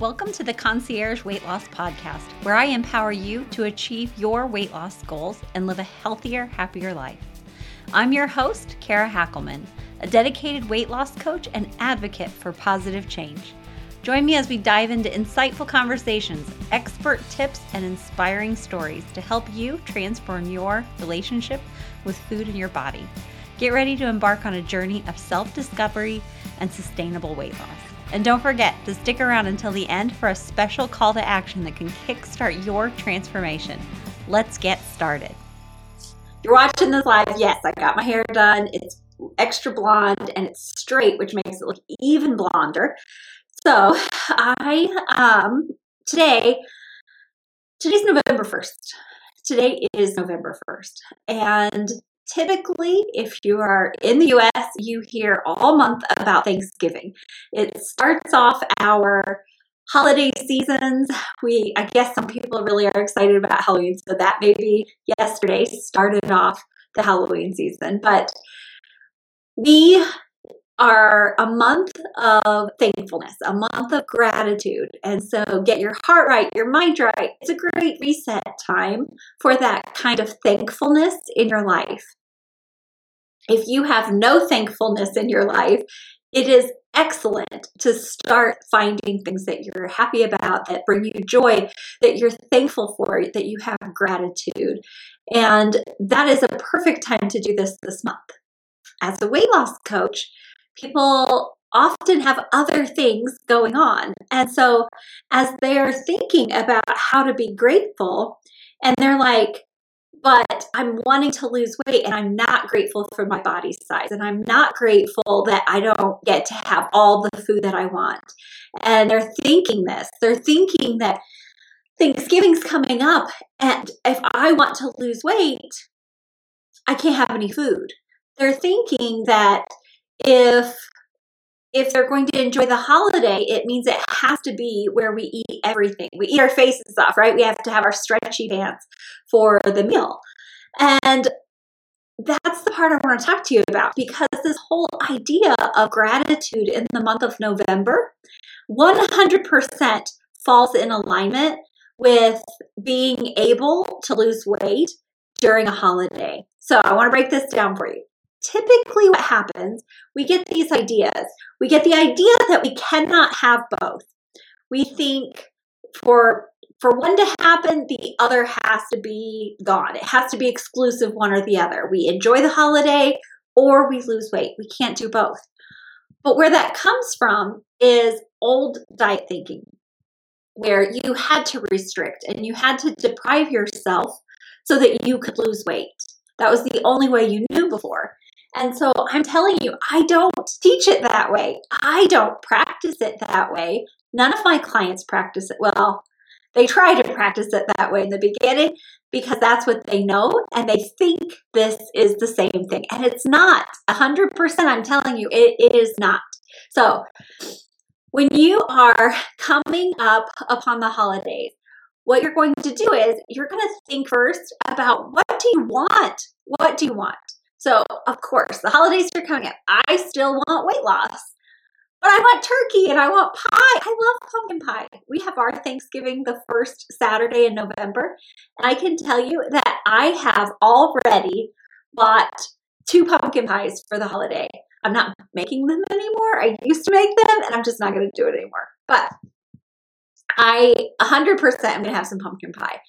Welcome to the Concierge Weight Loss Podcast, where I empower you to achieve your weight loss goals and live a healthier, happier life. I'm your host, Kara Hackelman, a dedicated weight loss coach and advocate for positive change. Join me as we dive into insightful conversations, expert tips, and inspiring stories to help you transform your relationship with food and your body. Get ready to embark on a journey of self discovery and sustainable weight loss. And don't forget to stick around until the end for a special call to action that can kickstart your transformation. Let's get started. You're watching this live. Yes, I got my hair done. It's extra blonde and it's straight, which makes it look even blonder. So I um today today's November 1st. Today is November 1st. And typically, if you are in the US, you hear all month about Thanksgiving. It starts off our holiday seasons. We, I guess some people really are excited about Halloween, so that maybe yesterday started off the Halloween season. But we are a month of thankfulness, a month of gratitude. And so get your heart right, your mind right. It's a great reset time for that kind of thankfulness in your life. If you have no thankfulness in your life, it is excellent to start finding things that you're happy about, that bring you joy, that you're thankful for, that you have gratitude. And that is a perfect time to do this this month. As a weight loss coach, people often have other things going on. And so, as they're thinking about how to be grateful, and they're like, but I'm wanting to lose weight and I'm not grateful for my body size and I'm not grateful that I don't get to have all the food that I want. And they're thinking this. They're thinking that Thanksgiving's coming up and if I want to lose weight, I can't have any food. They're thinking that if if they're going to enjoy the holiday, it means it has to be where we eat everything. We eat our faces off, right? We have to have our stretchy pants for the meal. And that's the part I want to talk to you about because this whole idea of gratitude in the month of November 100% falls in alignment with being able to lose weight during a holiday. So I want to break this down for you typically what happens, we get these ideas. We get the idea that we cannot have both. We think for for one to happen, the other has to be gone. It has to be exclusive one or the other. We enjoy the holiday or we lose weight. We can't do both. But where that comes from is old diet thinking, where you had to restrict and you had to deprive yourself so that you could lose weight. That was the only way you knew before. And so I'm telling you, I don't teach it that way. I don't practice it that way. None of my clients practice it well. They try to practice it that way in the beginning because that's what they know and they think this is the same thing. And it's not. 100%, I'm telling you, it, is not. So, when you are coming up upon the holidays, what you're going to do is you're going to think first about what do you want? What do you want? So, of course, the holidays are coming up. I still want weight loss, but I want turkey and I want pie. I love pumpkin pie. We have our Thanksgiving the first Saturday in November. And I can tell you that I have already bought two pumpkin pies for the holiday. I'm not making them anymore. I used to make them and I'm just not going to do it anymore. But I 100% am going to have some pumpkin pie.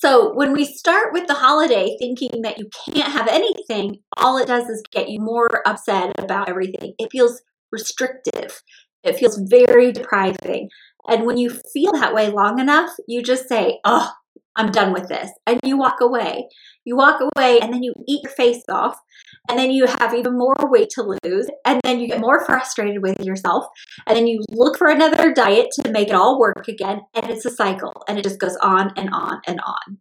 So when we start with the holiday thinking that you can't have anything, all it does is get you more upset about everything. It feels restrictive. It feels very depriving. And when you feel that way long enough, you just say, Oh, I'm done with this. And you walk away. You walk away and then you eat your face off. And then you have even more weight to lose. And then you get more frustrated with yourself. And then you look for another diet to make it all work again. And it's a cycle. And it just goes on and on and on.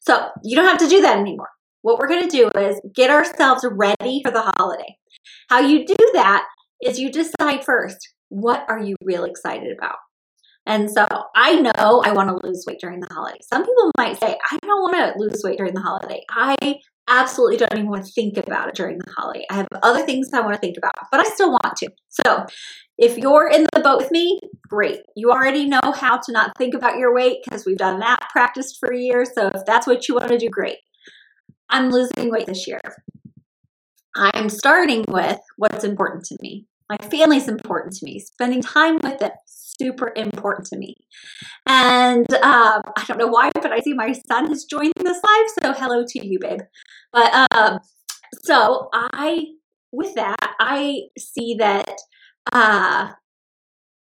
So you don't have to do that anymore. What we're going to do is get ourselves ready for the holiday. How you do that is you decide first what are you really excited about? And so I know I want to lose weight during the holiday. Some people might say, I don't want to lose weight during the holiday. I absolutely don't even want to think about it during the holiday. I have other things I want to think about, but I still want to. So if you're in the boat with me, great. You already know how to not think about your weight because we've done that practiced for years. So if that's what you want to do, great. I'm losing weight this year. I'm starting with what's important to me. My family's important to me. Spending time with them super important to me. And um, I don't know why, but I see my son has joined this live. So hello to you, babe. But um, so I, with that, I see that, uh,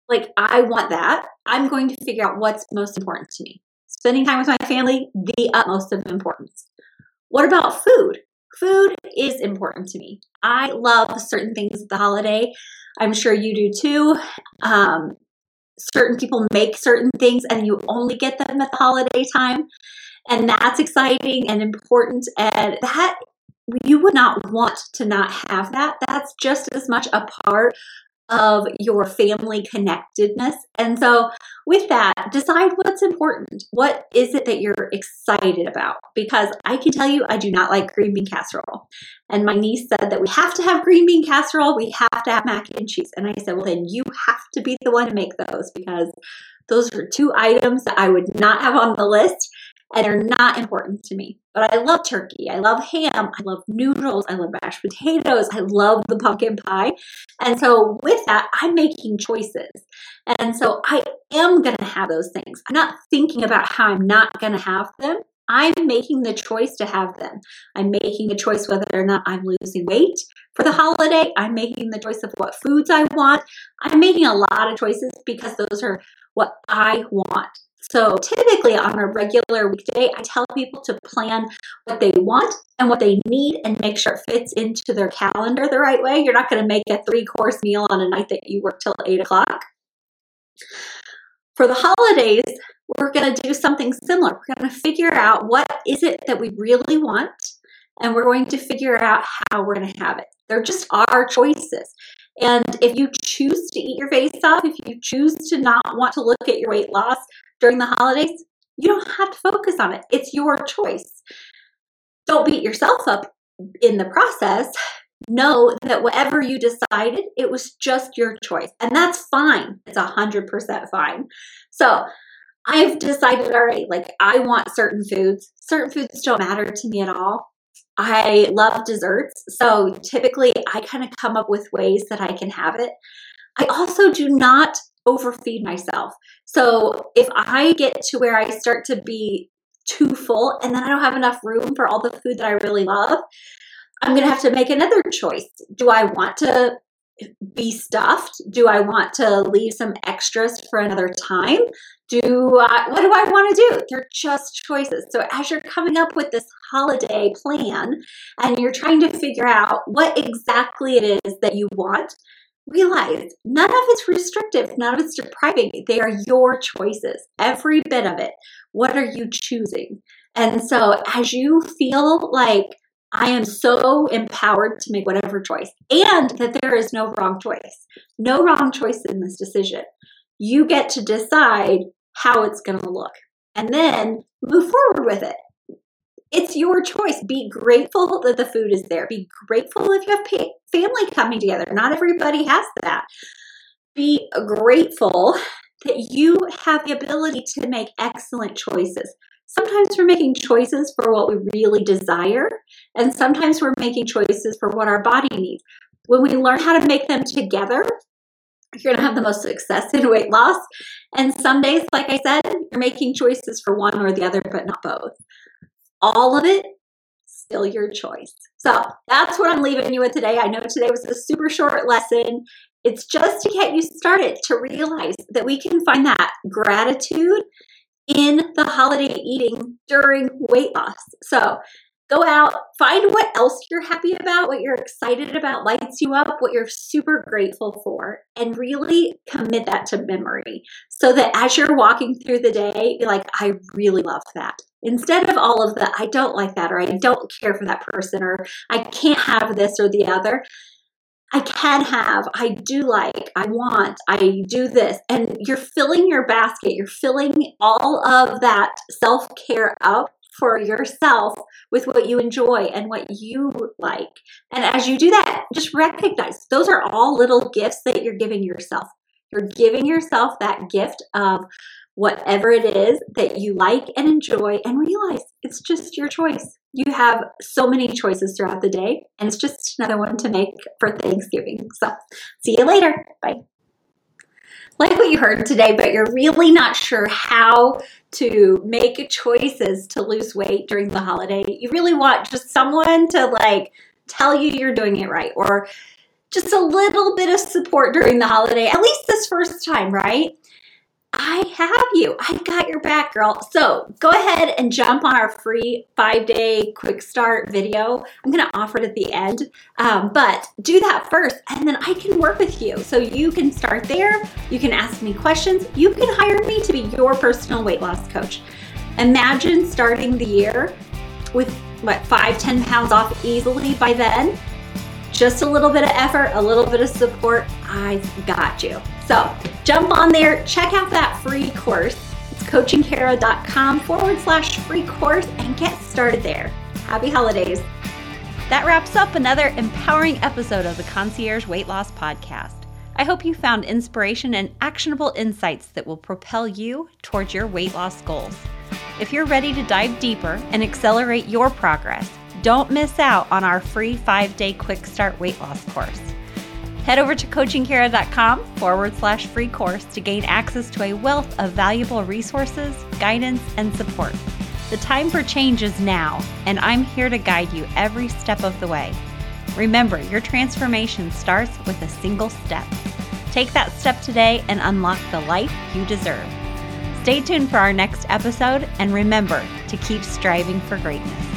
like, I want that. I'm going to figure out what's most important to me. Spending time with my family, the utmost of importance. What about food? Food is important to me. I love certain things at the holiday. I'm sure you do too. Um, certain people make certain things and you only get them at the holiday time. And that's exciting and important. And that you would not want to not have that. That's just as much a part of your family connectedness. And so, with that, decide what's important. What is it that you're excited about? Because I can tell you, I do not like green bean casserole. And my niece said that we have to have green bean casserole, we have to have mac and cheese. And I said, well, then you have to be the one to make those because those are two items that I would not have on the list and they're not important to me. But I love turkey. I love ham. I love noodles. I love mashed potatoes. I love the pumpkin pie. And so with that, I'm making choices. And so I am going to have those things. I'm not thinking about how I'm not going to have them. I'm making the choice to have them. I'm making the choice whether or not I'm losing weight for the holiday. I'm making the choice of what foods I want. I'm making a lot of choices because those are what I want. So typically on a regular weekday, I tell people to plan what they want and what they need and make sure it fits into their calendar the right way. You're not going to make a three course meal on a night that you work till eight o'clock. For the holidays, we're going to do something similar. We're going to figure out what is it that we really want and we're going to figure out how we're going to have it. They're just our choices. And if you choose to eat your face off, if you choose to not want to look at your weight loss, during the holidays, you don't have to focus on it. It's your choice. Don't beat yourself up in the process. Know that whatever you decided, it was just your choice. And that's fine. It's 100% fine. So I've decided, all right, like I want certain foods. Certain foods don't matter to me at all. I love desserts. So typically I kind of come up with ways that I can have it. I also do not overfeed myself. So if I get to where I start to be too full and then I don't have enough room for all the food that I really love, I'm going to have to make another choice. Do I want to be stuffed? Do I want to leave some extras for another time? Do I, what do I want to do? They're just choices. So as you're coming up with this holiday plan and you're trying to figure out what exactly it is that you want, realize none of it's restrictive, none of it's depriving. They are your choices, every bit of it. What are you choosing? And so, as you feel like I am so empowered to make whatever choice, and that there is no wrong choice, no wrong choice in this decision, you get to decide how it's going to look and then move forward with it it's your choice. Be grateful that the food is there. Be grateful if you have family coming together. Not everybody has that. Be grateful that you have the ability to make excellent choices. Sometimes we're making choices for what we really desire, and sometimes we're making choices for what our body needs. When we learn how to make them together, you're going to have the most success in weight loss. And some days, like I said, you're making choices for one or the other, but not both all of it, still your choice. So that's what I'm leaving you with today. I know today was a super short lesson. It's just to get you started to realize that we can find that gratitude in the holiday eating during weight loss. So go out, find what else you're happy about, what you're excited about, lights you up, what you're super grateful for, and really commit that to memory so that as you're walking through the day, you're like, I really love that. Instead of all of the, I don't like that, or I don't care for that person, or I can't have this or the other. I can have, I do like, I want, I do this. And you're filling your basket, you're filling all of that self care up for yourself with what you enjoy and what you like. And as you do that, just recognize those are all little gifts that you're giving yourself. You're giving yourself that gift of whatever it is that you like and enjoy and realize it's just your choice. You have so many choices throughout the day, and it's just another one to make for Thanksgiving. So, see you later. Bye like what you heard today, but you're really not sure how to make choices to lose weight during the holiday, you really want just someone to like tell you you're doing it right or just a little bit of support during the holiday, at least this first time, right? I have you. I got your back, girl. So go ahead and jump on our free five day quick start video. I'm going to offer it at the end, um, but do that first, and then I can work with you. So you can start there. You can ask me questions. You can hire me to be your personal weight loss coach. Imagine starting the year with what five, ten pounds off easily by then. Just a little bit of effort, a little bit of support. I've got you. So jump on there, check out that free course. It's coachingkara.com forward slash free course and get started there. Happy holidays. That wraps up another empowering episode of the Concierge Weight Loss Podcast. I hope you found inspiration and actionable insights that will propel you towards your weight loss goals. If you're ready to dive deeper and accelerate your progress, don't miss out on our free five day quick start weight loss course. Head over to coachingkara.com forward slash free course to gain access to a wealth of valuable resources, guidance, and support. The time for change is now, and I'm here to guide you every step of the way. Remember, your transformation starts with a single step. Take that step today and unlock the life you deserve. Stay tuned for our next episode, and remember to keep striving for greatness.